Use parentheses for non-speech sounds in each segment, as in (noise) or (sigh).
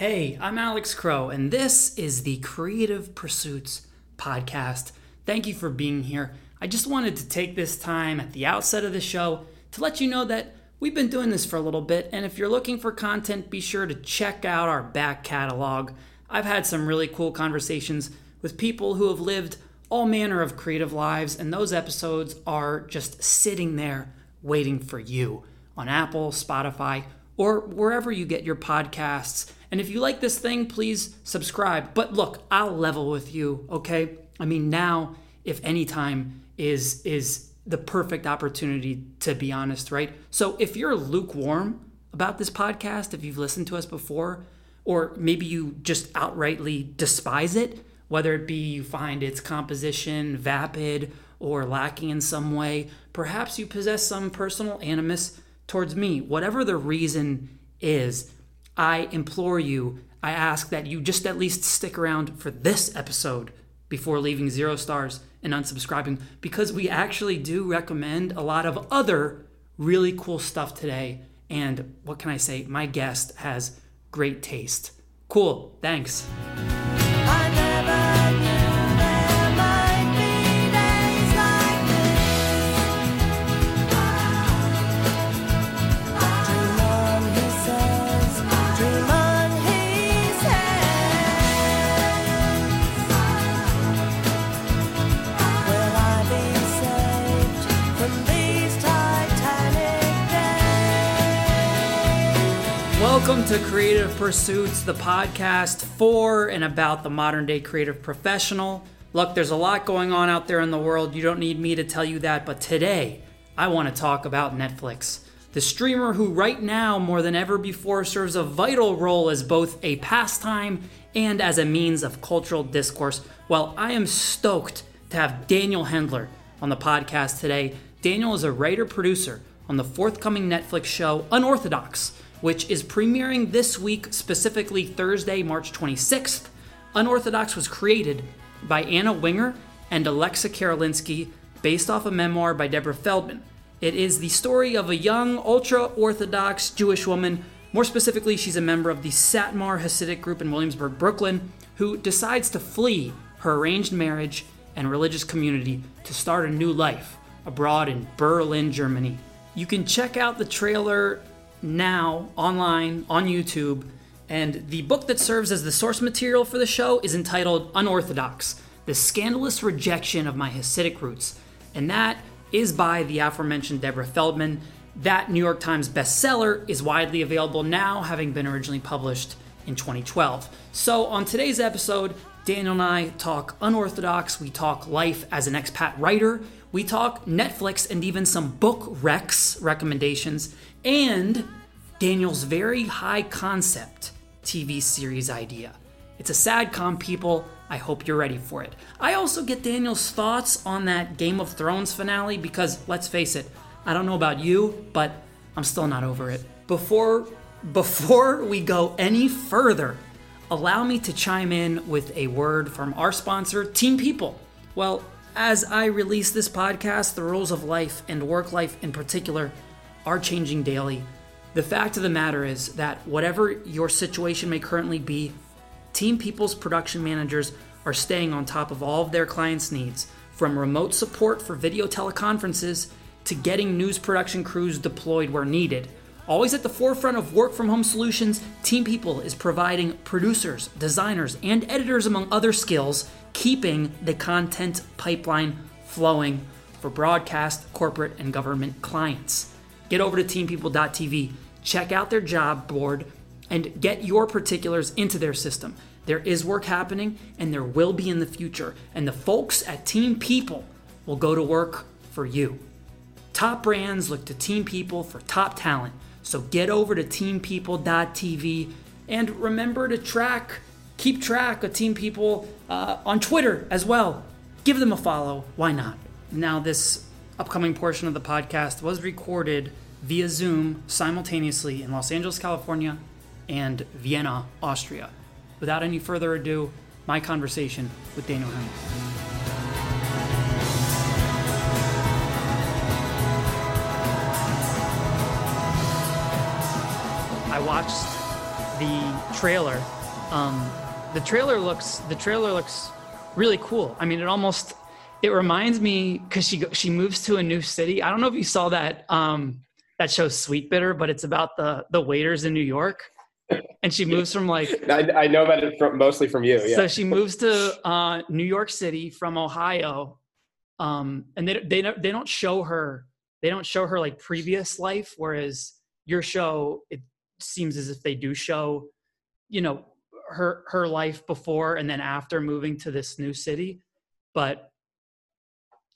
Hey, I'm Alex Crow, and this is the Creative Pursuits Podcast. Thank you for being here. I just wanted to take this time at the outset of the show to let you know that we've been doing this for a little bit, and if you're looking for content, be sure to check out our back catalog. I've had some really cool conversations with people who have lived all manner of creative lives, and those episodes are just sitting there waiting for you on Apple, Spotify, or wherever you get your podcasts. And if you like this thing, please subscribe. But look, I'll level with you, okay? I mean, now, if any time is is the perfect opportunity to be honest, right? So if you're lukewarm about this podcast, if you've listened to us before, or maybe you just outrightly despise it, whether it be you find its composition vapid or lacking in some way, perhaps you possess some personal animus towards me. Whatever the reason is, I implore you, I ask that you just at least stick around for this episode before leaving zero stars and unsubscribing because we actually do recommend a lot of other really cool stuff today. And what can I say? My guest has great taste. Cool. Thanks. To Creative Pursuits, the podcast for and about the modern day creative professional. Look, there's a lot going on out there in the world. You don't need me to tell you that, but today I want to talk about Netflix. The streamer who, right now, more than ever before, serves a vital role as both a pastime and as a means of cultural discourse. Well, I am stoked to have Daniel Hendler on the podcast today. Daniel is a writer producer on the forthcoming Netflix show Unorthodox which is premiering this week, specifically Thursday, March 26th. Unorthodox was created by Anna Winger and Alexa Karolinski, based off a memoir by Deborah Feldman. It is the story of a young, ultra Orthodox Jewish woman. More specifically, she's a member of the Satmar Hasidic group in Williamsburg, Brooklyn, who decides to flee her arranged marriage and religious community to start a new life abroad in Berlin, Germany. You can check out the trailer now online on YouTube. And the book that serves as the source material for the show is entitled Unorthodox The Scandalous Rejection of My Hasidic Roots. And that is by the aforementioned Deborah Feldman. That New York Times bestseller is widely available now, having been originally published in 2012. So, on today's episode, Daniel and I talk unorthodox, we talk life as an expat writer, we talk Netflix and even some book recs recommendations, and Daniel's very high concept TV series idea. It's a sad com, people. I hope you're ready for it. I also get Daniel's thoughts on that Game of Thrones finale because, let's face it, I don't know about you, but I'm still not over it. Before before we go any further, allow me to chime in with a word from our sponsor, Team People. Well, as I release this podcast, the rules of life and work life in particular are changing daily. The fact of the matter is that whatever your situation may currently be, Team People's production managers are staying on top of all of their clients' needs, from remote support for video teleconferences to getting news production crews deployed where needed. Always at the forefront of work from home solutions, Team People is providing producers, designers, and editors, among other skills, keeping the content pipeline flowing for broadcast, corporate, and government clients. Get over to teampeople.tv, check out their job board, and get your particulars into their system. There is work happening, and there will be in the future. And the folks at Team People will go to work for you. Top brands look to Team People for top talent. So get over to teampeople.tv and remember to track, keep track of Team People uh, on Twitter as well. Give them a follow. Why not? Now, this upcoming portion of the podcast was recorded via Zoom simultaneously in Los Angeles, California and Vienna, Austria. Without any further ado, my conversation with Daniel Hendler. I watched the trailer. Um, the trailer looks the trailer looks really cool. I mean, it almost it reminds me because she she moves to a new city. I don't know if you saw that um, that show Sweetbitter, but it's about the the waiters in New York, and she moves from like (laughs) I, I know about it from, mostly from you. Yeah. So she moves to uh, New York City from Ohio, um, and they they don't, they don't show her they don't show her like previous life, whereas your show it seems as if they do show, you know, her her life before and then after moving to this new city, but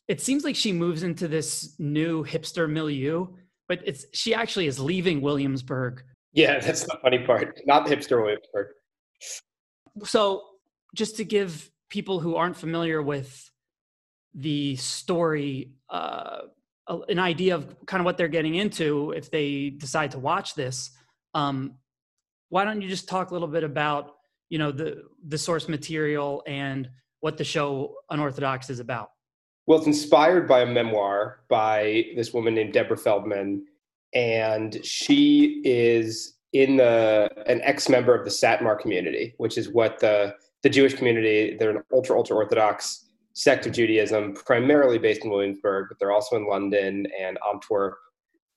it seems like she moves into this new hipster milieu, but it's she actually is leaving Williamsburg. Yeah, that's the funny part. Not hipster Williamsburg. So, just to give people who aren't familiar with the story uh, an idea of kind of what they're getting into if they decide to watch this, um, why don't you just talk a little bit about you know the the source material and what the show Unorthodox is about? Well, it's inspired by a memoir by this woman named Deborah Feldman, and she is in the an ex-member of the Satmar community, which is what the the Jewish community. They're an ultra ultra orthodox sect of Judaism, primarily based in Williamsburg, but they're also in London and Antwerp,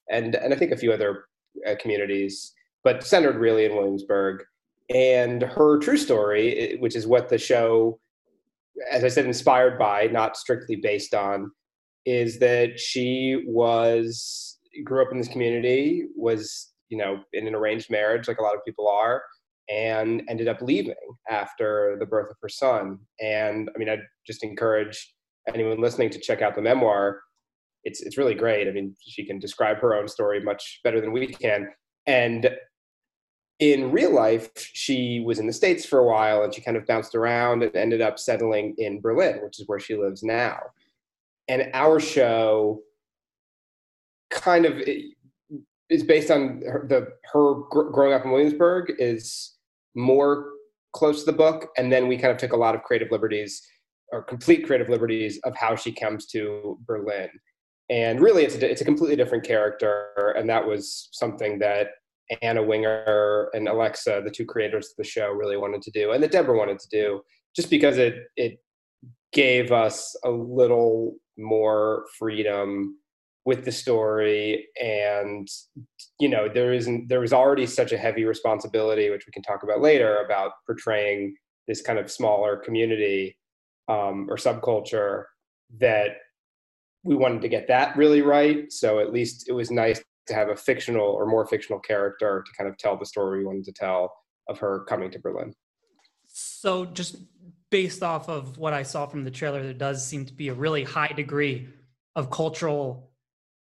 and and I think a few other uh, communities, but centered really in Williamsburg. And her true story, which is what the show as I said, inspired by, not strictly based on, is that she was grew up in this community, was you know in an arranged marriage, like a lot of people are, and ended up leaving after the birth of her son. And I mean, I'd just encourage anyone listening to check out the memoir. It's it's really great. I mean, she can describe her own story much better than we can. And in real life, she was in the States for a while and she kind of bounced around and ended up settling in Berlin, which is where she lives now. And our show kind of is based on her, the her growing up in Williamsburg is more close to the book, and then we kind of took a lot of creative liberties or complete creative liberties of how she comes to Berlin. And really, it's a, it's a completely different character, and that was something that Anna Winger and Alexa, the two creators of the show, really wanted to do, and that Deborah wanted to do, just because it it gave us a little more freedom with the story. And you know there isn't there was already such a heavy responsibility which we can talk about later about portraying this kind of smaller community um, or subculture that we wanted to get that really right. So at least it was nice to have a fictional or more fictional character to kind of tell the story we wanted to tell of her coming to Berlin. So, just based off of what I saw from the trailer, there does seem to be a really high degree of cultural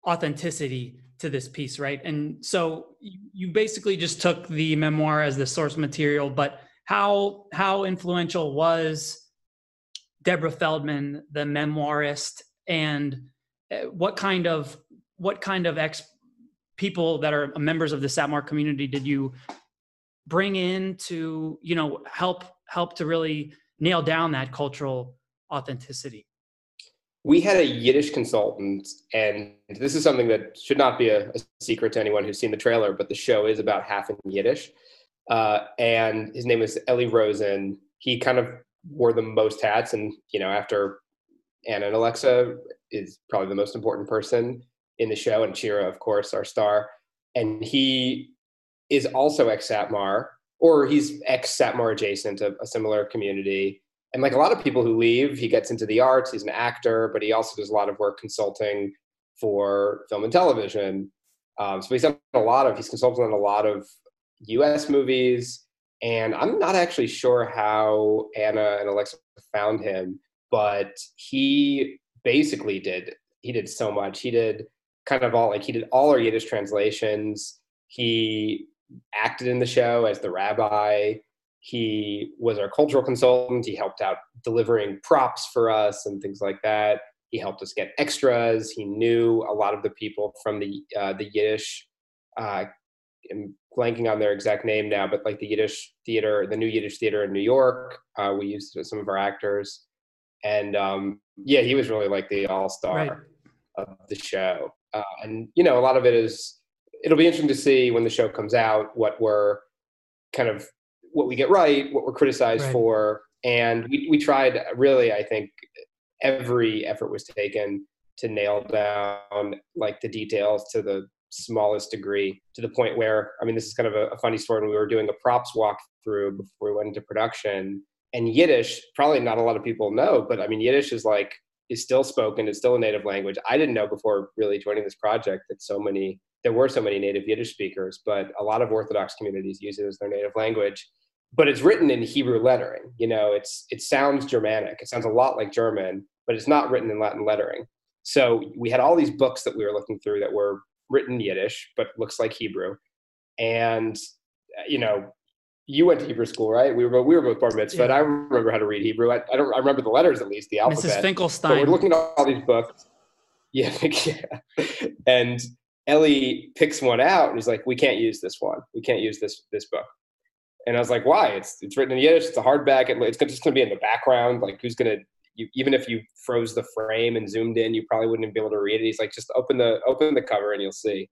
authenticity to this piece, right? And so, you basically just took the memoir as the source material, but how how influential was Deborah Feldman, the memoirist, and uh, what kind of what kind of ex people that are members of the Satmar community did you bring in to you know help help to really nail down that cultural authenticity? We had a Yiddish consultant, and this is something that should not be a, a secret to anyone who's seen the trailer, but the show is about half in Yiddish. Uh, and his name is Eli Rosen. He kind of wore the most hats, and you know, after Anna and Alexa is probably the most important person in the show, and Shira, of course, our star. And he is also ex Satmar, or he's ex Satmar adjacent, a, a similar community. And like a lot of people who leave, he gets into the arts. He's an actor, but he also does a lot of work consulting for film and television. Um, so he's done a lot of he's consulted on a lot of U.S. movies, and I'm not actually sure how Anna and Alexa found him, but he basically did he did so much. He did kind of all like he did all our Yiddish translations. He acted in the show as the rabbi. He was our cultural consultant. He helped out delivering props for us and things like that. He helped us get extras. He knew a lot of the people from the uh, the Yiddish. Uh, I'm blanking on their exact name now, but like the Yiddish theater, the new Yiddish theater in New York. Uh, we used some of our actors, and um, yeah, he was really like the all star right. of the show. Uh, and you know, a lot of it is it'll be interesting to see when the show comes out what we're kind of what we get right, what we're criticized Right. for, and we we tried really. I think every effort was taken to nail down like the details to the smallest degree to the point where I mean this is kind of a, a funny story when we were doing a props walkthrough before we went into production and Yiddish probably not a lot of people know but I mean Yiddish is like is still spoken it's still a native language. I didn't know before really joining this project that so many there were so many native Yiddish speakers but a lot of Orthodox communities use it as their native language. But it's written in Hebrew lettering you know it's it sounds Germanic. It sounds a lot like German but it's not written in Latin lettering. So we had all these books that we were looking through that were written Yiddish, but looks like Hebrew. And you know, you went to Hebrew school, right? We were both, we were both bar mitzvah. Yeah. I remember how to read Hebrew. I, I don't. I remember the letters at least, the Mrs. alphabet. But Finkelstein. we're looking at all these books. Yeah, (laughs) yeah. And Ellie picks one out and he's like, "We can't use this one. We can't use this this book." And I was like, "Why? It's it's written in Yiddish. It's a hardback. It, it's just going to be in the background. Like, who's going to you, even if you froze the frame and zoomed in, you probably wouldn't be able to read it. He's like, just open the open the cover and you'll see.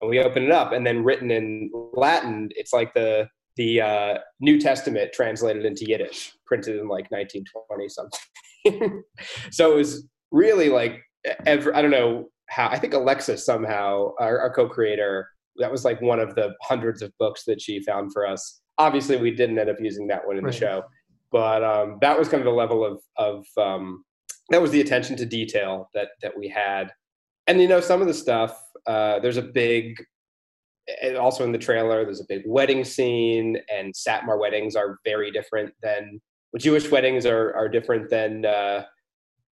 And we open it up, and then written in Latin, it's like the the uh, New Testament translated into Yiddish, printed in like 1920 something. (laughs) so it was really like ever. I don't know how. I think Alexa somehow, our, our co-creator, that was like one of the hundreds of books that she found for us. Obviously, we didn't end up using that one in Right. the show but um, that was kind of the level of of um, that was the attention to detail that that we had and you know some of the stuff uh, there's a big and also in the trailer there's a big wedding scene and satmar weddings are very different than well, jewish weddings are are different than uh,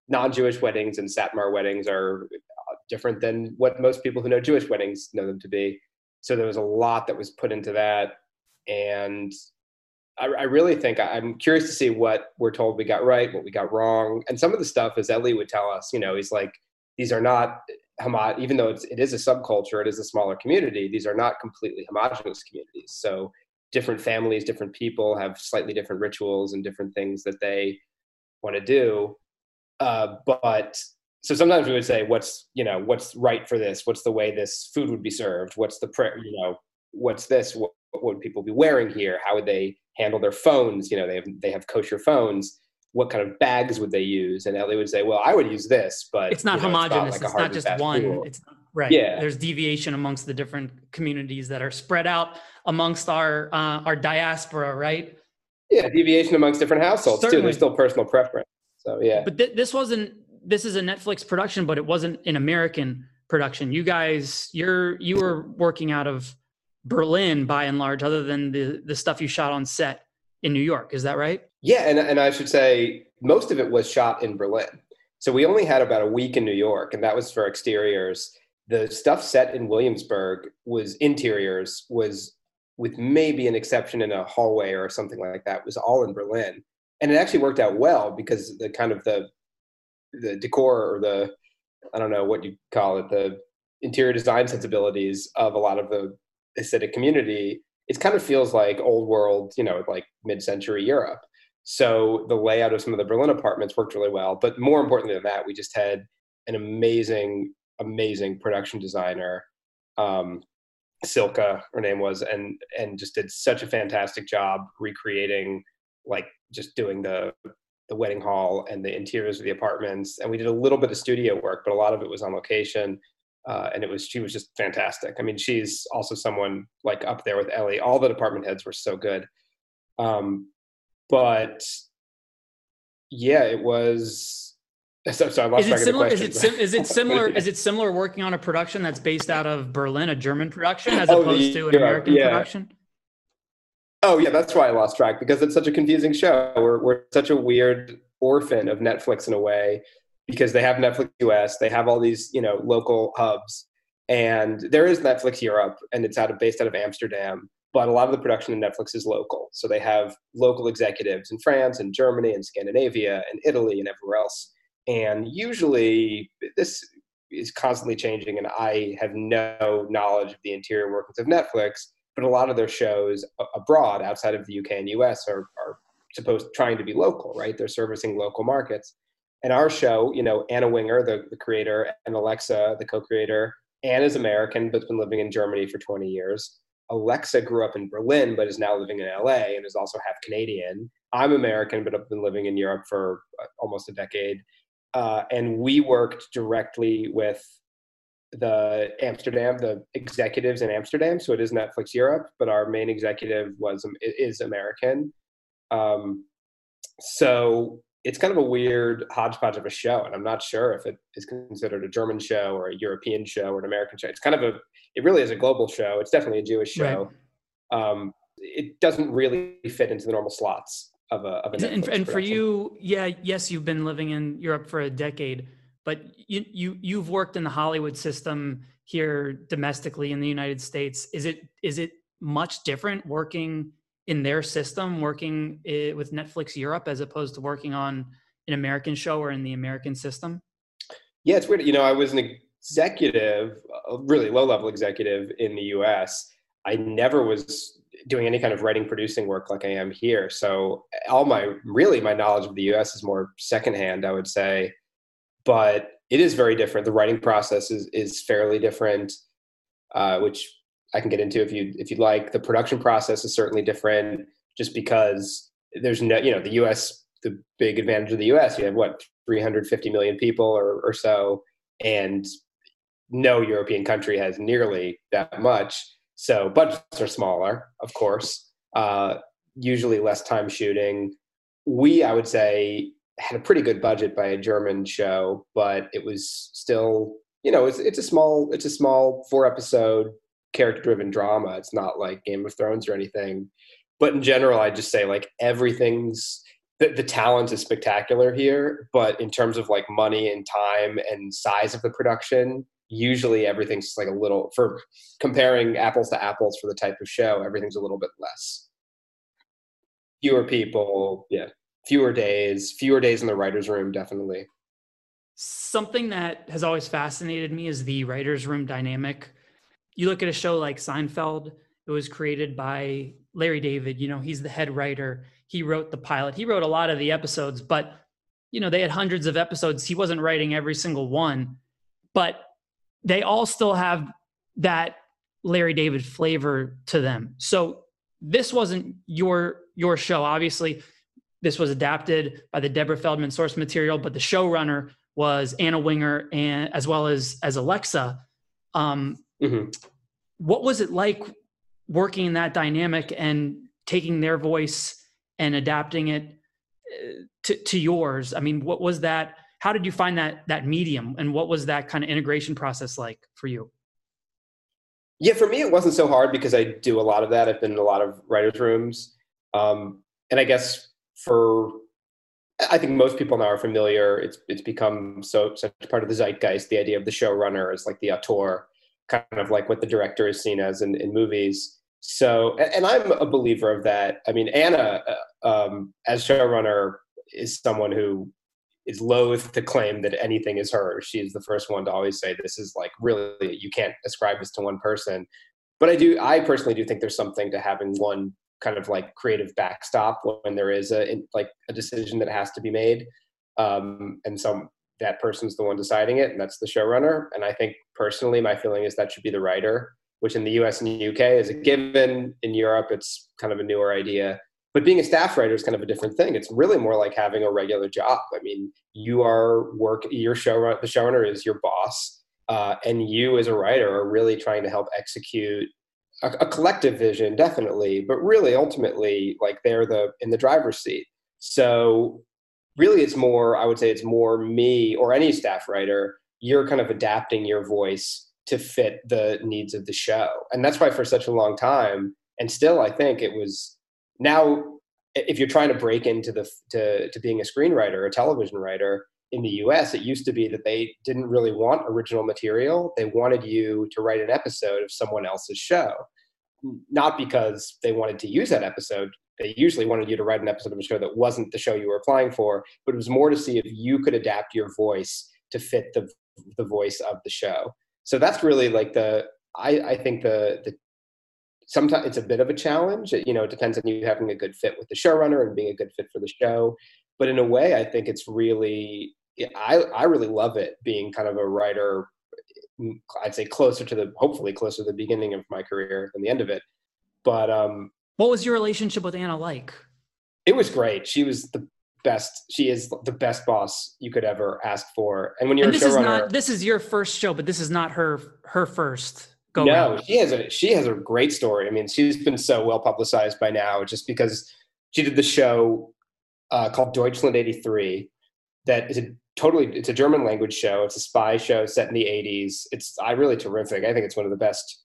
non-jewish weddings and satmar weddings are uh, different than what most people who know jewish weddings know them to be. So there was a lot that was put into that and I, I really think I, I'm curious to see what we're told we got right, what we got wrong, and some of the stuff, as Ellie would tell us, you know, he's like, these are not homo- even though it's, it is a subculture, it is a smaller community. These are not completely homogenous communities. So different families, different people have slightly different rituals and different things that they want to do. Uh, but so sometimes we would say, what's you know, what's right for this? What's the way this food would be served? What's the prayer? You know, what's this? What, what would people be wearing here? How would they handle their phones? You know, they have they have kosher phones. What kind of bags would they use? And Ellie would say, "Well, I would use this, but it's not you know, homogenous. like It's not just one. rule." It's right. Yeah. There's deviation amongst the different communities that are spread out amongst our uh, our diaspora, right? yeah, deviation amongst different households too. There's still personal preference. So yeah, But th- this wasn't. This is a Netflix production, but it wasn't an American production. You guys, you're you were working out of Berlin by and large, other than the the stuff you shot on set in New York. Is that right? Yeah, and and I should say most of it was shot in Berlin. So we only had about a week in New York, and that was for exteriors. The stuff set in Williamsburg was interiors, was with maybe an exception in a hallway or something like that, was all in Berlin. And it actually worked out well because the kind of the the decor or the I don't know what you call it, the interior design sensibilities of a lot of the Hasidic community, it kind of feels like old world, you know, like mid-century Europe. So the layout of some of the Berlin apartments worked really well. But more importantly than that, we just had an amazing, amazing production designer, um, Silke, her name was, and and just did such a fantastic job recreating, like just doing the the wedding hall and the interiors of the apartments. And we did a little bit of studio work, but a lot of it was on location. Uh, and it was she was just fantastic. I mean, she's also someone like up there with Ellie. All the department heads were so good. Um, but yeah, it was. (laughs) So, so I lost Is track it of the similar? Is it sim- is it (laughs) similar? Is it similar working on a production that's based out of Berlin, a German production, as Oh, the opposed to an American yeah. production? Oh yeah, that's why I lost track because it's such a confusing show. We're we're such a weird orphan of Netflix in a way because they have Netflix US, they have all these you know local hubs, and there is Netflix Europe, and it's out of based out of Amsterdam. But a lot of the production in Netflix is local, so they have local executives in France and Germany and Scandinavia and Italy and everywhere else. And usually this is constantly changing, and I have no knowledge of the interior workings of Netflix but a lot of their shows abroad outside of the UK and US are, are supposed trying to be local, right? They're servicing local markets. And our show, you know, Anna Winger, the, the creator, and Alexa, the co-creator, Anna's American, but's been living in Germany for 20 years. Alexa grew up in Berlin, but is now living in LA and is also half Canadian. I'm American, but I've been living in Europe for uh, almost a decade. Uh, and we worked directly with the Amsterdam, the executives in Amsterdam. So it is Netflix Europe, but our main executive was is American. Um, so it's kind of a weird hodgepodge of a show, and I'm not sure if it is considered a German show or a European show or an American show. It's kind of a, it really is a global show. It's definitely a Jewish show. Right. Um, it doesn't really fit into the normal slots of a. Of a and, and for you, yeah, yes, you've been living in Europe for a decade, but you you you've worked in the Hollywood system here domestically in the United States. Is it is it much different working? in their system working it, with Netflix Europe as opposed to working on an American show or in the American system? Yeah, it's weird. You know, I was an executive, a really low level executive in the US. I never was doing any kind of writing producing work like I am here. So all my really my knowledge of the US is more secondhand, I would say. But it is very different. The writing process is is fairly different, uh, which I can get into if you if you'd like. The production process is certainly different, just because there's no you know the U.S. The big advantage of the U.S. You have what 350 million people or, or so, and no European country has nearly that much. So budgets are smaller, of course. Uh, usually less time shooting. We, I would say, had a pretty good budget by a German show, but it was still, you know, it's, it's a small, it's a small four episode character driven drama. It's not like Game of Thrones or anything. But in general, I just say like everything's the, the talent is spectacular here, but in terms of like money and time and size of the production, usually everything's just like a little for comparing apples to apples for the type of show, everything's a little bit less. Fewer people, yeah. Fewer days, fewer days in the writer's room, definitely. Something that has always fascinated me is the writer's room dynamic you look at a show like Seinfeld, it was created by Larry David. You know, he's the head writer. He wrote the pilot. He wrote a lot of the episodes, but you know, they had hundreds of episodes. He wasn't writing every single one, but they all still have that Larry David flavor to them. So this wasn't your your show. Obviously, this was adapted by the Deborah Feldman source material, but the showrunner was Anna Winger and as well as as Alexa. Um, Mm-hmm. What was it like working in that dynamic and taking their voice and adapting it uh, to, to yours? I mean, what was that? How did you find that that medium, and what was that kind of integration process like for you? Yeah, for me, it wasn't so hard because I do a lot of that. I've been in a lot of writers' rooms, um, and I guess for I think most people now are familiar. It's it's become so such part of the zeitgeist. The idea of the showrunner is like the auteur, kind of like what the director is seen as in, in movies. So, and, I'm a believer of that. I mean, Anna, uh, um, as showrunner, is someone who is loath to claim that anything is her. She is the first one to always say this is like really you can't ascribe this to one person. But I do, I personally do think there's something to having one kind of like creative backstop when there is a like a decision that has to be made. Um, and so that person's the one deciding it, and that's the showrunner. And I think personally, my feeling is that should be the writer, which in the US and the UK is a given. In Europe, it's kind of a newer idea. But being a staff writer is kind of a different thing. It's really more like having a regular job. I mean, you are work. Your showrunner, the showrunner is your boss, uh, and you as a writer are really trying to help execute a, a collective vision, definitely. But really, ultimately, like they're the in the driver's seat. So really it's more i would say it's more me or any staff writer you're kind of adapting your voice to fit the needs of the show and that's why for such a long time and still i think it was now if you're trying to break into the to, to being a screenwriter a television writer in the us it used to be that they didn't really want original material. They wanted you to write an episode of someone else's show. Not because they wanted to use that episode. They usually wanted you to write an episode of a show that wasn't the show you were applying for, but it was more to see if you could adapt your voice to fit the the voice of the show. So that's really like the I, I think the the sometimes it's a bit of a challenge. You know, it depends on you having a good fit with the showrunner and being a good fit for the show. But in a way, I think it's really I I really love it being kind of a writer. I'd say closer to the hopefully closer to the beginning of my career than the end of it But um, what was your relationship with Anna like? It was great. She was the best. She is the best boss you could ever ask for. And when you're and this is showrunner, not this is your first show, but this is not her her first. Go no, round. she has a she has a great story. I mean, she's been so well publicized by now, just because she did the show uh, called Deutschland '83. That is a totally it's a German language show. It's a spy show set in the '80s. It's I really terrific. I think it's one of the best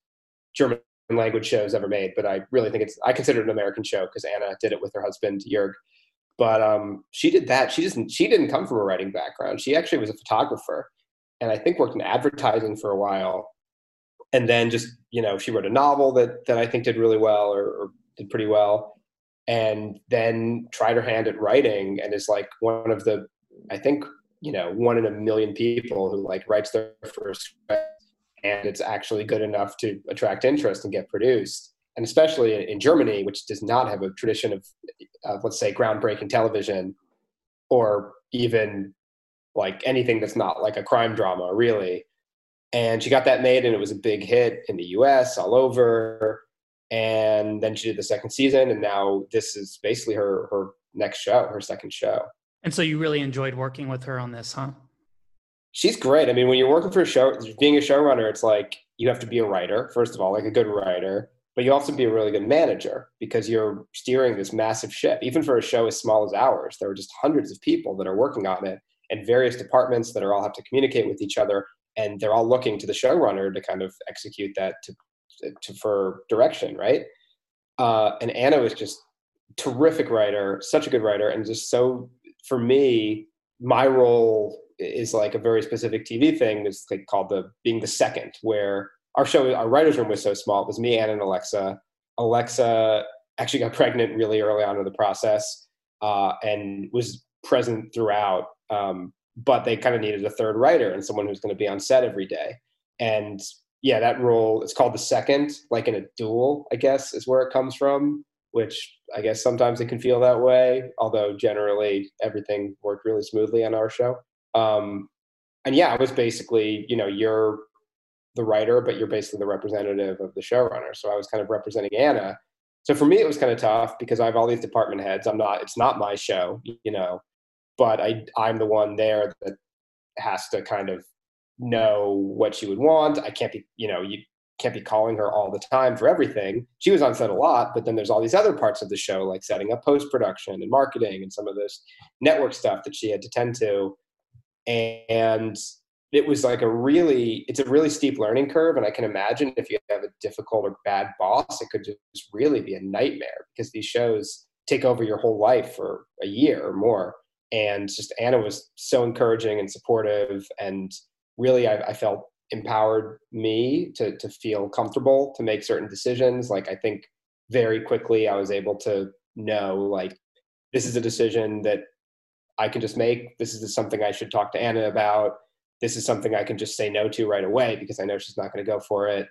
German language shows ever made. But I really think it's I consider it an American show because Anna did it with her husband Jörg. But um, she did that. She doesn't. She didn't come from a writing background. She actually was a photographer, and I think worked in advertising for a while. And then just you know, she wrote a novel that that I think did really well or, or did pretty well. And then tried her hand at writing, and is like one of the, I think you know, one in a million people who like writes their first and it's actually good enough to attract interest and get produced and especially in Germany, which does not have a tradition of, of let's say, groundbreaking television, or even like anything that's not like a crime drama, really. And she got that made, and it was a big hit in the U.S. all over. And then she did the second season, and now this is basically her her next show, her second show. And so you really enjoyed working with her on this, huh? She's great. I mean, when you're working for a show, being a showrunner, it's like you have to be a writer, first of all, like a good writer but you also be a really good manager because you're steering this massive ship. Even for a show as small as ours, there are just hundreds of people that are working on it and various departments that are all have to communicate with each other, and they're all looking to the showrunner to kind of execute that to, to for direction, right? Uh, and Anna was just terrific writer, such a good writer, and just so for me, my role is like a very specific TV thing. It's like called the being the second, where our show, our writers' room was so small. It was me, Anna, and Alexa. Alexa actually got (laughs) pregnant really early on in the process uh, and was present throughout. Um, but they kind of needed a third writer and someone who's going to be on set every day. And yeah, that role it's called the second, like in a duel, I guess, is where it comes from. Which I guess sometimes it can feel that way, although generally everything worked really smoothly on our show. Um, and yeah, I was basically, you know, you're the writer, but you're basically the representative of the showrunner. So I was kind of representing Anna. So for me, it was kind of tough because I have all these department heads. I'm not, it's not my show, you know, but I, I'm the one there that has to kind of know what she would want. I can't be, you know, you can't be calling her all the time for everything. She was on set a lot, but then there's all these other parts of the show, like setting up post production and marketing and some of this network stuff that she had to tend to. And it was like a really it's a really steep learning curve and i can imagine if you have a difficult or bad boss it could just really be a nightmare because these shows take over your whole life for a year or more and just anna was so encouraging and supportive and really i, I felt empowered me to to feel comfortable to make certain decisions like i think very quickly i was able to know like this is a decision that i can just make this is something i should talk to anna about this is something I can just say no to right away because I know she's not going to go for it.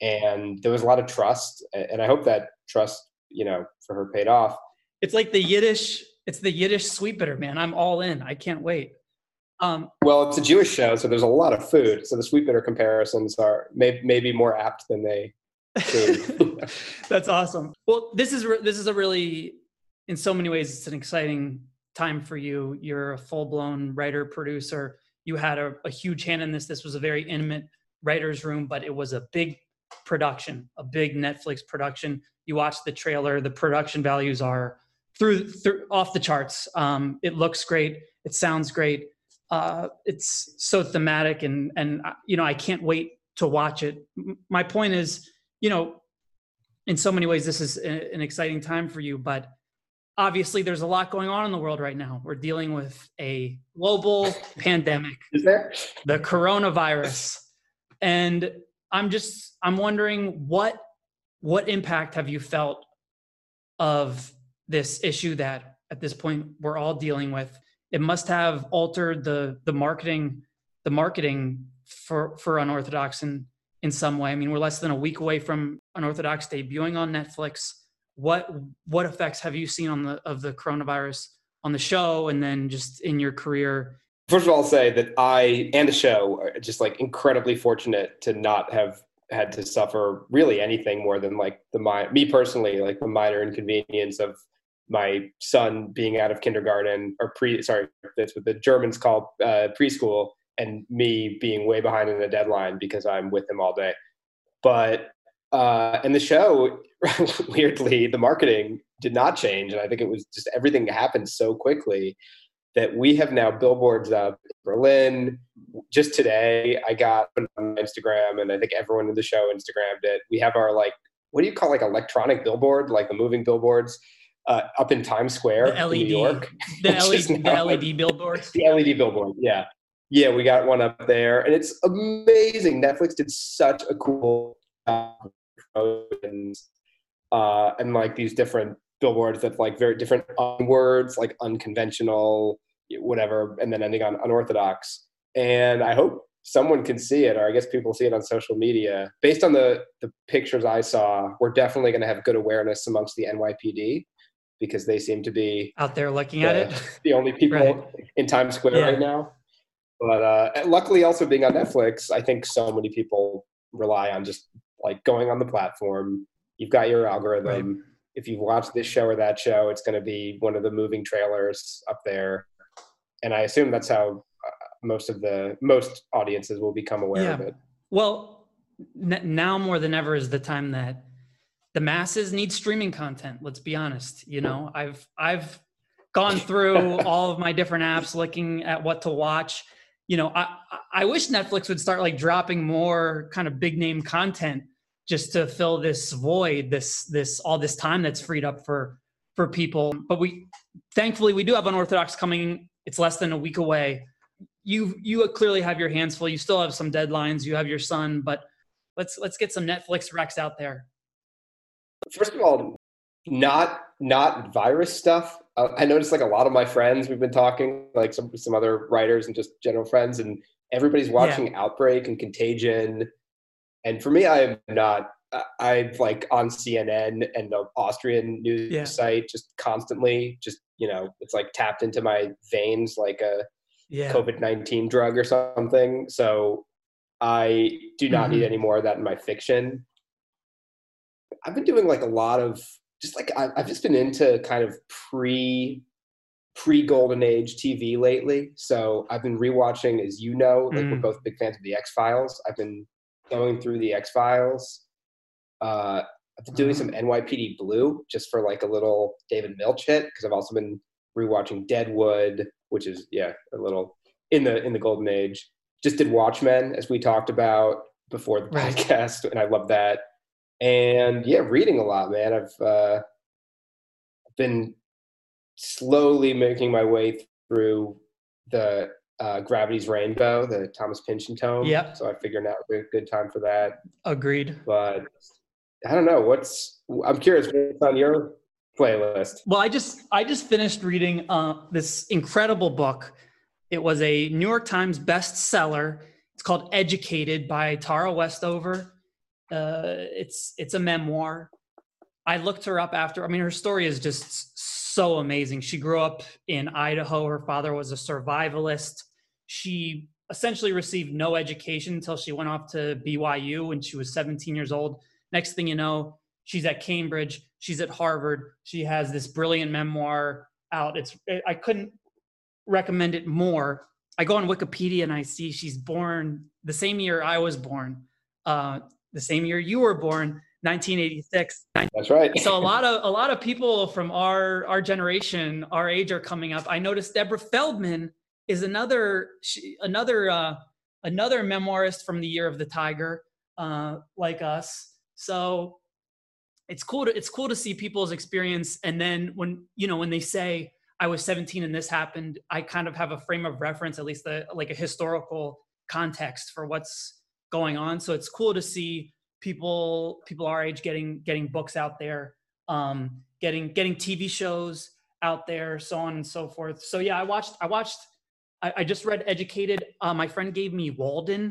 And there was a lot of trust, and I hope that trust, you know, for her paid off. It's like the Yiddish. It's the Yiddish sweetbitter, man. I'm all in. I can't wait. Um, well, it's a Jewish show, so there's a lot of food. So the sweetbitter comparisons are may, maybe more apt than they. (laughs) (laughs) That's awesome. Well, this is re- this is a really, in so many ways, it's an exciting time for you. You're a full blown writer producer you had a, a huge hand in this. This was a very intimate writer's room, but it was a big production, a big Netflix production. You watch the trailer, the production values are through, through off the charts. Um, it looks great. It sounds great. Uh, it's so thematic and, and, uh, you know, I can't wait to watch it. My point is, you know, in so many ways, this is an exciting time for you, but obviously there's a lot going on in the world right now. We're dealing with a global (laughs) pandemic. Is there? The coronavirus. And I'm just I'm wondering what what impact have you felt of this issue that at this point we're all dealing with? It must have altered the the marketing the marketing for for unorthodox in in some way. I mean, we're less than a week away from unorthodox debuting on Netflix what what effects have you seen on the of the coronavirus on the show and then just in your career first of all I'll say that i and the show are just like incredibly fortunate to not have had to suffer really anything more than like the my me personally like the minor inconvenience of my son being out of kindergarten or pre sorry that's what the germans call uh, preschool and me being way behind in the deadline because i'm with him all day. But uh and the show (laughs) weirdly the marketing did not change. And i think it was just everything happened so quickly that we have now billboards up in berlin. Just today i got on instagram and i think everyone in the show instagrammed it. We have our like what do you call like electronic billboard like the moving billboards uh, up in Times Square The LED in New York. The LED, the LED billboards. (laughs) The LED billboard, yeah. Yeah, we got one up there, and it's amazing. Netflix did such a cool job (laughs) and uh, and like these different billboards that like very different words, like unconventional, whatever, and then ending on unorthodox. And I hope someone can see it, or I guess people see it on social media. Based on the the pictures I saw, we're definitely going to have good awareness amongst the NYPD because they seem to be Out there looking at it. (laughs) the only people Right. in Times Square Yeah. right now. But uh, luckily, also being on Netflix, I think so many people rely on just like going on the platform. You've got your algorithm. If you've watched this show or that show, it's going to be one of the moving trailers up there. And I assume that's how uh, most of the most audiences will become aware of it. Well, n- now more than ever is the time that the masses need streaming content. Let's be honest. You know, I've I've gone through (laughs) all of my different apps, looking at what to watch. You know, I I- wish Netflix would start like dropping more kind of big name content just to fill this void, this this all this time that's freed up for for people. But we thankfully we do have unorthodox coming. It's less than a week away. You you clearly have your hands full. You still have some deadlines. You have your son, but let's let's get some Netflix recs out there. First of all, not not virus stuff. Uh, I noticed like a lot of my friends we've been talking, like some some other writers and just general friends, and everybody's watching Outbreak and Contagion. And for me, I am not. I'm like on CNN and the Austrian news Yeah. site just constantly. Just you know, it's like tapped into my veins like a Yeah. COVID nineteen drug or something. So I do not need Mhm. any more of that in my fiction. I've been doing like a lot of just like I- I've just been into kind of pre pre golden age TV lately. So I've been rewatching, as you know, like we're Mm. both big fans of the X Files. I've been going through the X Files. Uh, I've been doing Uh-huh. some NYPD Blue just for like a little David Milch hit because I've also been rewatching Deadwood, which is yeah a little in the in the golden age. Just did Watchmen as we talked about before the Right. podcast, and I love that. And yeah, reading a lot, man. I've uh, been slowly making my way through the uh, Gravity's Rainbow, the Thomas Pynchon tome. Yep. So I figure now would be a good time for that. Agreed. But I don't know what's. I'm curious what's on your playlist. Well, I just I just finished reading uh, this incredible book. It was a New York Times bestseller. It's called Educated by Tara Westover. Uh, it's it's a memoir. I looked her up after. I mean, her story is just so amazing. She grew up in Idaho. Her father was a survivalist. She essentially received no education until she went off to BYU when she was 17 years old. Next thing you know, she's at Cambridge. She's at Harvard. She has this brilliant memoir out. It's I couldn't recommend it more. I go on Wikipedia and I see she's born the same year I was born, uh, the same year you were born, 1986 That's right. so a lot of a lot of people from our our generation our age are coming up. I noticed deborah feldman is another she, another uh another memoirist from the year of the tiger uh like us. So it's cool to it's cool to see people's experience. And then when you know when they say i was 17 and this happened i kind of have a frame of reference at least a, like a historical context for what's going on so it's cool to see people people our age getting getting books out there um getting getting tv shows out there so on and so forth so yeah i watched i watched i, I just read educated uh, my friend gave me walden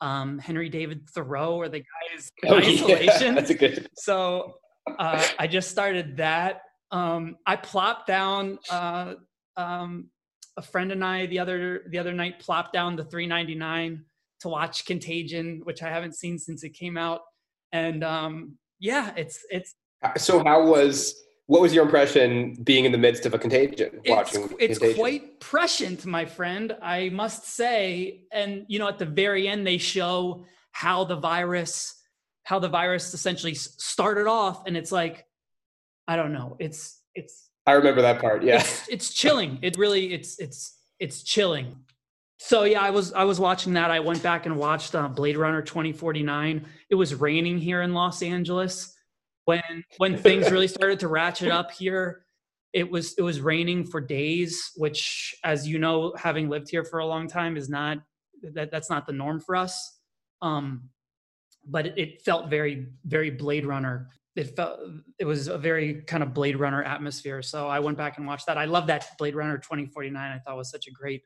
um henry david thoreau or the guys Oh, (laughs) yeah, isolation That's a good. so uh, I just started that. Um, I plopped down. Uh, um, a friend and I the other the other night plopped down the 399 to watch Contagion, which I haven't seen since it came out. And um, yeah, it's it's. So how was what was your impression being in the midst of a contagion watching it's, quite prescient my friend i must say. And you know at the very end they show how the virus how the virus essentially started off. And it's like i don't know. It's it's i remember that part yeah. It's, it's chilling. It really it's it's it's chilling so yeah i was i was watching that. I went back and watched uh, blade runner 2049 it was raining here in los angeles. When when things really (laughs) started to ratchet up here it was it was raining for days which as you know having lived here for a long time is not that that's not the norm for us. Um but it, it felt very very blade runner. It felt it was a very kind of blade runner atmosphere. So i went back and watched that. I love that blade runner 2049 i thought was such a great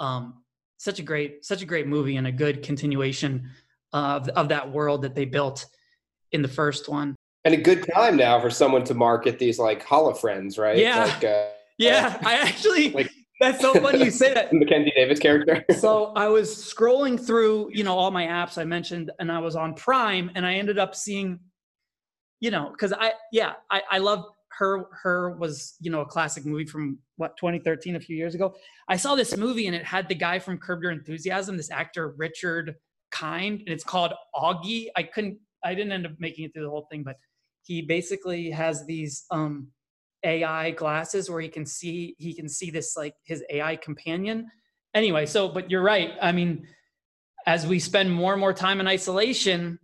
um such a great such a great movie and a good continuation of of that world that they built in the first one and a good time now for someone to market these like friends, right? Yeah. Like, uh, yeah. I actually, (laughs) like, that's so funny you say that. (laughs) Mackenzie Davis character. (laughs) so I was scrolling through, you know, all my apps I mentioned, and I was on Prime, and I ended up seeing, you know, because I, yeah, I, I love her. Her was, you know, a classic movie from what 2013, a few years ago. I saw this movie, and it had the guy from Curb Your Enthusiasm, this actor Richard Kind, and it's called Auggie. I couldn't, I didn't end up making it through the whole thing, but he basically has these um, AI glasses where he can see he can see this like his AI companion. Anyway, so but you're right. I mean, as we spend more and more time in isolation,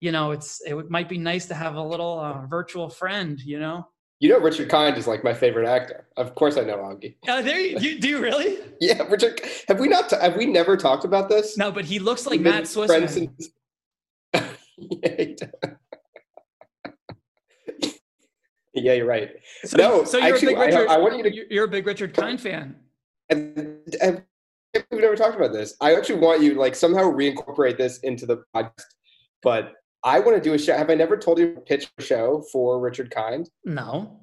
you know, it's it might be nice to have a little uh, virtual friend. You know. You know, Richard Kind is like my favorite actor. Of course, I know Auggie. Uh, there you, you do you really? (laughs) yeah, Richard. Have we not? Have we never talked about this? No, but he looks like Matt Swiss. yeah, (laughs) Yeah, you're right. So, no, so you're actually, a big Richard. I, I, want you to. You're a big Richard Kind fan. And, and we've never talked about this. I actually want you like somehow reincorporate this into the podcast. But I want to do a show. Have I never told you to pitch a show for Richard Kind? No.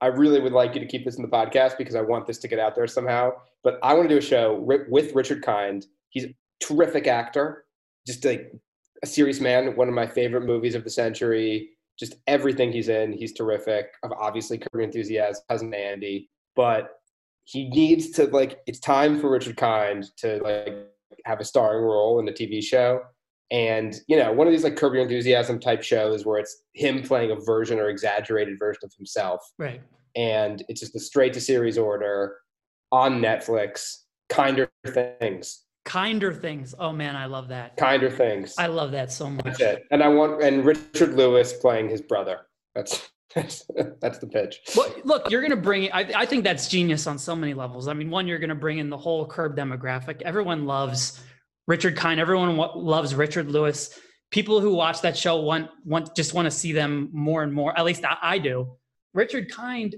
I really would like you to keep this in the podcast because I want this to get out there somehow. But I want to do a show with Richard Kind. He's a terrific actor, just like a serious man. One of my favorite movies of the century just everything he's in. He's terrific. Obviously, Curb Your Enthusiasm, cousin Andy, but he needs to like. It's time for Richard Kind to like have a starring role in the TV show. And you know, one of these like Curb Your Enthusiasm type shows where it's him playing a version or exaggerated version of himself. Right. And it's just a straight to series order on Netflix. Kinder things Kinder things. Oh man, I love that. Kinder things. I love that so much. That's it. And I want and Richard Lewis playing his brother. That's (laughs) that's, that's the pitch. Well, look, you're going to bring. I, I think that's genius on so many levels. I mean, one, you're going to bring in the whole curb demographic. Everyone loves Richard Kind. Everyone loves Richard Lewis. People who watch that show want want just want to see them more and more. At least I, I do. Richard Kind.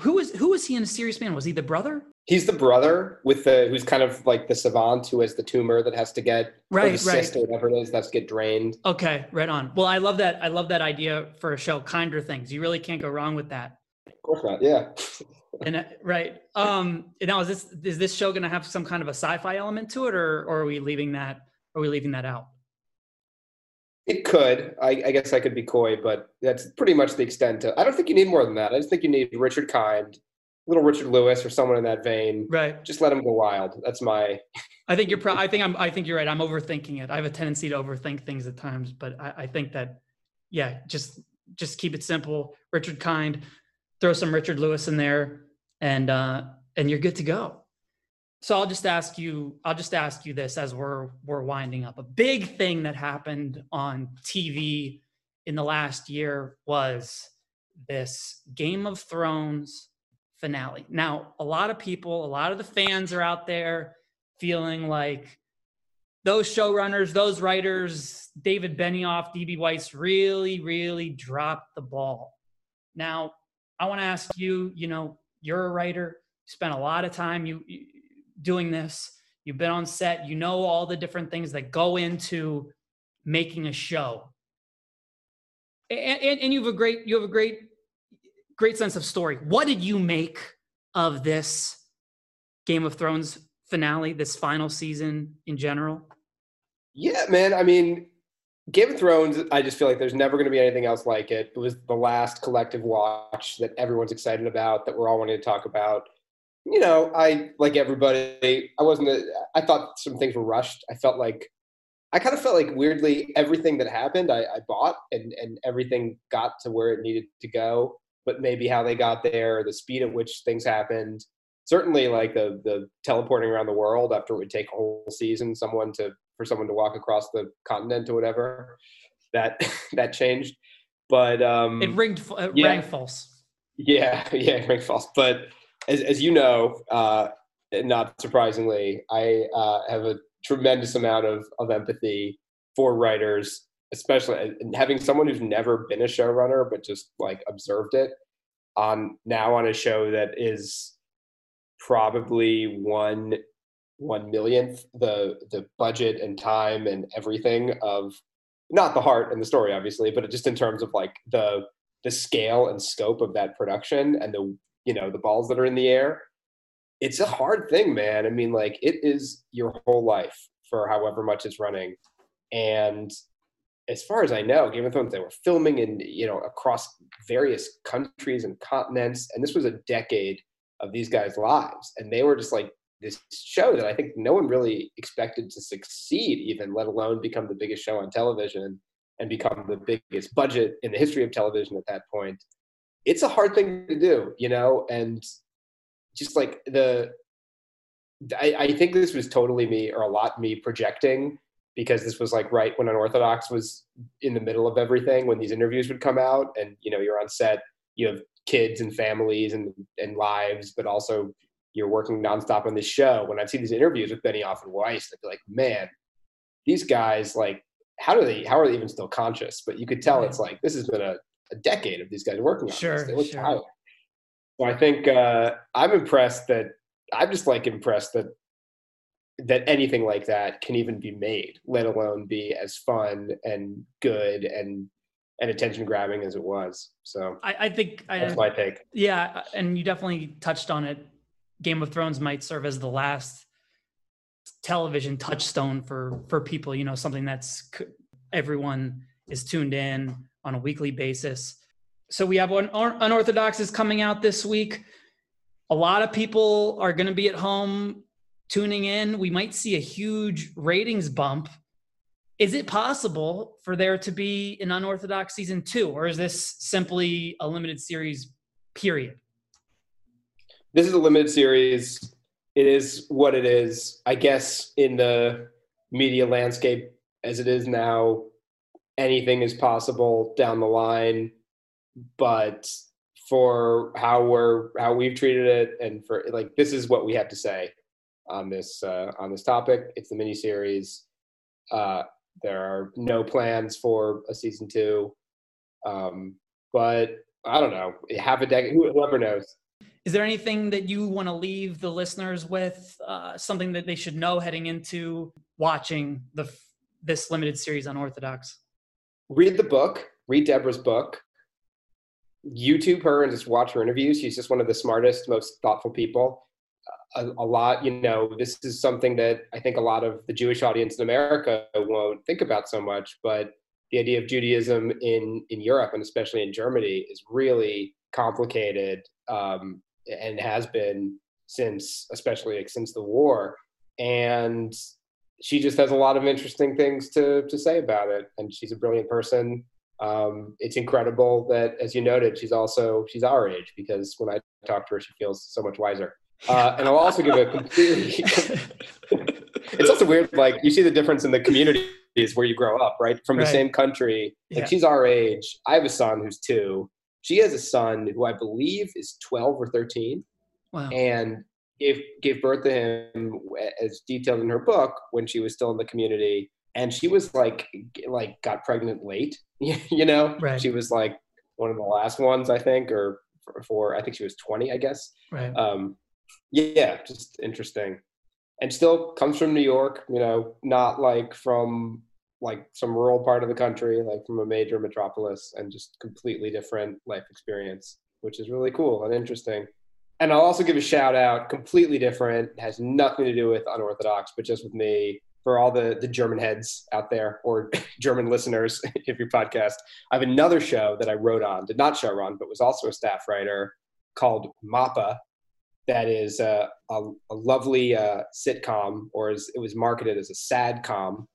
Who was who was he in a serious man? Was he the brother? He's the brother with the who's kind of like the savant who has the tumor that has to get right, or the right. cyst or whatever it is that's get drained. Okay, right on. Well, I love that. I love that idea for a show. Kinder things. You really can't go wrong with that. Of course not. Yeah. (laughs) and uh, right. Um. Now is this is this show going to have some kind of a sci-fi element to it, or or are we leaving that? Are we leaving that out? It could. I, I, guess I could be coy, but that's pretty much the extent. Of, I don't think you need more than that. I just think you need Richard Kind little Richard Lewis or someone in that vein. Right. Just let him go wild. That's my. I think you're. Pro- I think I'm. I think you're right. I'm overthinking it. I have a tendency to overthink things at times, but I, I think that, yeah, just just keep it simple. Richard Kind, throw some Richard Lewis in there, and uh, and you're good to go. So I'll just ask you. I'll just ask you this as we're we're winding up. A big thing that happened on TV in the last year was this Game of Thrones finale. Now, a lot of people, a lot of the fans are out there feeling like those showrunners, those writers, David Benioff, DB Weiss really, really dropped the ball. Now, I want to ask you, you know, you're a writer, you spent a lot of time you, you doing this. You've been on set, you know all the different things that go into making a show. And, and, and you have a great you have a great great sense of story. What did you make of this Game of Thrones finale, this final season in general? Yeah, man. I mean, Game of Thrones, I just feel like there's never going to be anything else like it. It was the last collective watch that everyone's excited about, that we're all wanting to talk about. You know, I, like everybody, I wasn't, a, I thought some things were rushed. I felt like, I kind of felt like weirdly everything that happened, I, I bought and, and everything got to where it needed to go. But maybe how they got there, the speed at which things happened, certainly like the the teleporting around the world after it would take a whole season, someone to for someone to walk across the continent or whatever. That (laughs) that changed, but um, it ringed it yeah, rang false. Yeah, (laughs) yeah, it rang false. But as as you know, uh, not surprisingly, I uh, have a tremendous amount of of empathy for writers, especially having someone who's never been a showrunner but just like observed it on now on a show that is probably one one millionth the the budget and time and everything of not the heart and the story obviously but just in terms of like the the scale and scope of that production and the you know the balls that are in the air it's a hard thing man. I mean like it is your whole life for however much it's running. And as far as i know game of thrones they were filming in you know across various countries and continents and this was a decade of these guys lives. And they were just like this show that I think no one really expected to succeed, even let alone become the biggest show on television and become the biggest budget in the history of television at that point. It's a hard thing to do, you know, and just like the, I, I think this was totally me or a lot me projecting because this was like right when Unorthodox was in the middle of everything when these interviews would come out and you know you're on set you have kids and families and and lives but also you're working nonstop on this show. When I see these interviews with Benioff and Weiss, I'd be like, man, these guys, like, how do they, how are they even still conscious? But you could tell it's like, this has been a, a decade of these guys working on sure, this. They look sure. tired. So I think uh, I'm impressed that, I'm just like impressed that, that anything like that can even be made, let alone be as fun and good and and attention grabbing as it was. So I, I think that's I, my take. Yeah, and you definitely touched on it Game of Thrones might serve as the last television touchstone for for people. You know, something that's everyone is tuned in on a weekly basis. So we have one unorthodox is coming out this week. A lot of people are going to be at home tuning in. We might see a huge ratings bump. Is it possible for there to be an unorthodox season two, or is this simply a limited series? Period this is a limited series. It is what it is. I guess in the media landscape as it is now, anything is possible down the line. But for how we're how we've treated it, and for like this is what we have to say on this uh, on this topic. It's the miniseries. Uh, there are no plans for a season two, um, but I don't know. Half a decade, who whoever knows is there anything that you want to leave the listeners with uh, something that they should know heading into watching the this limited series Unorthodox? read the book. Read deborah's book. Youtube her and just watch her interviews. She's just one of the smartest most thoughtful people. A, a, lot you know this is something that i think a lot of the jewish audience in america won't think about so much but the idea of judaism in in europe and especially in germany is really complicated um, and has been since, especially like since the war. And she just has a lot of interesting things to to say about it, and she's a brilliant person. Um, it's incredible that, as you noted, she's also she's our age because when I talk to her, she feels so much wiser. Uh, and I'll also give a completely. (laughs) it's also weird, like you see the difference in the communities where you grow up, right? From the same country. Like yeah. she's our age. I have a son who's two, she has a son who I believe is 12 or 13. Wow. And gave, gave birth to him as detailed in her book when she was still in the community. And she was like, like got pregnant late, (laughs) you know? Right. She was like one of the last ones, I think, or for, I think she was 20, I guess. Right. Um, yeah, just interesting. And still comes from New York, you know, not like from like some rural part of the country, like from a major metropolis, and just completely different life experience, which is really cool and interesting. And I'll also give a shout out, completely different, has nothing to do with unorthodox, but just with me, for all the the German heads out there or (laughs) German listeners (laughs) if your podcast. I have another show that I wrote on, did not show on, but was also a staff writer called Mapa. That is a, a, a lovely uh, sitcom, or as it was marketed as a sad com,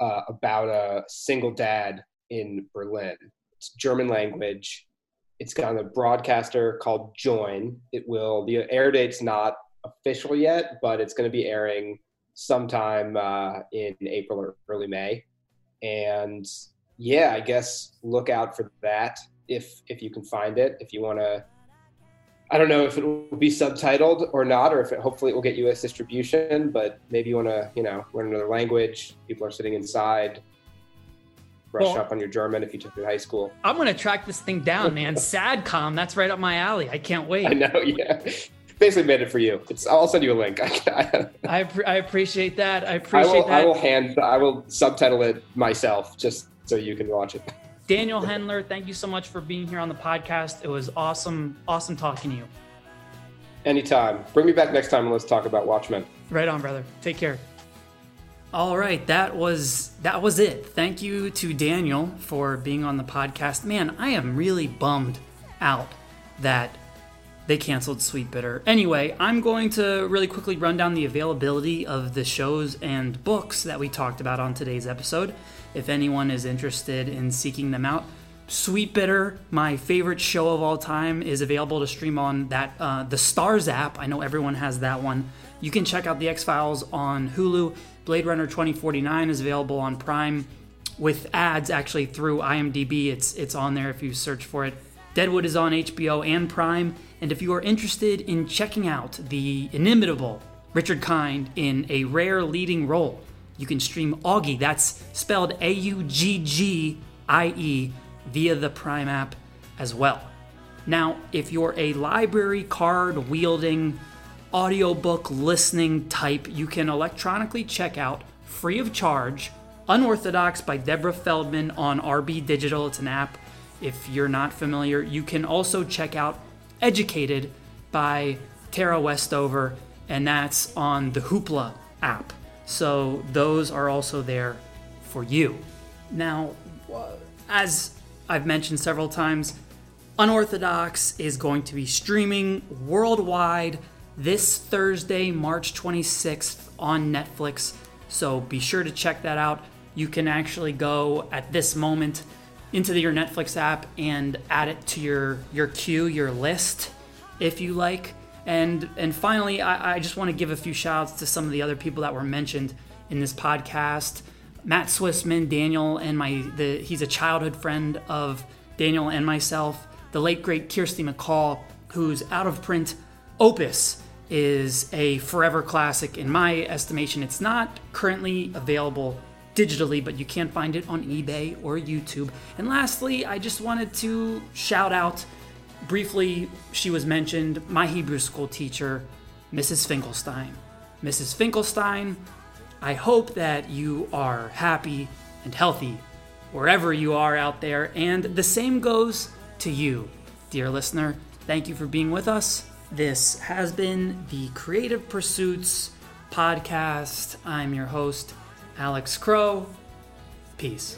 uh, about a single dad in Berlin. It's German language. It's got a broadcaster called Joyn. It will the air date's not official yet, but it's going to be airing sometime uh, in April or early May. And yeah, I guess look out for that if if you can find it. If you want to, I don't know if it will be subtitled or not, or if it hopefully it will get U.S. distribution. But maybe you want to, you know, learn another language. People are sitting inside. Brush Well- up on your German if you took it in high school. I'm gonna track this thing down, man. (laughs) Sadcom, that's right up my alley. I can't wait. I know, yeah. Basically made it for you. It's. I'll send you a link. (laughs) I, I, I appreciate that. I I appreciate will. that. I will hand. I will subtitle it myself just so you can watch it. Daniel Hendler, thank you so much for being here on the podcast. It was awesome, awesome talking to you. Anytime. Bring me back next time and let's talk about Watchmen. Right on, brother. Take care. All right, that was that was it. Thank you to Daniel for being on the podcast. Man, I am really bummed out that they canceled Sweetbitter. Anyway, I'm going to really quickly run down the availability of the shows and books that we talked about on today's episode. If anyone is interested in seeking them out, Sweetbitter, my favorite show of all time, is available to stream on that uh, the Starz app. I know everyone has that one. You can check out the X Files on Hulu. Blade Runner 2049 is available on Prime with ads actually through IMDb. It's it's on there if you search for it. Deadwood is on HBO and Prime. And if you are interested in checking out the inimitable Richard Kind in a rare leading role, you can stream Auggie. That's spelled A U G G I E via the Prime app as well. Now, if you're a library card wielding, audiobook listening type, you can electronically check out free of charge Unorthodox by Deborah Feldman on RB Digital. It's an app. If you're not familiar, you can also check out Educated by Tara Westover, and that's on the Hoopla app. So those are also there for you. Now, as I've mentioned several times, Unorthodox is going to be streaming worldwide this Thursday, March 26th on Netflix. So be sure to check that out. You can actually go at this moment into your Netflix app and add it to your your queue, your list, if you like. And and finally, I, I just want to give a few shout outs to some of the other people that were mentioned in this podcast. Matt Swissman, Daniel, and my the he's a childhood friend of Daniel and myself. The late great Kirsty McCall, whose out of print opus is a forever classic in my estimation. It's not currently available digitally, but you can't find it on eBay or YouTube. And lastly, I just wanted to shout out briefly, she was mentioned, my Hebrew school teacher, Mrs. Finkelstein. Mrs. Finkelstein, I hope that you are happy and healthy wherever you are out there. And the same goes to you, dear listener. Thank you for being with us. This has been the Creative Pursuits podcast. I'm your host, Alex Crow. Peace.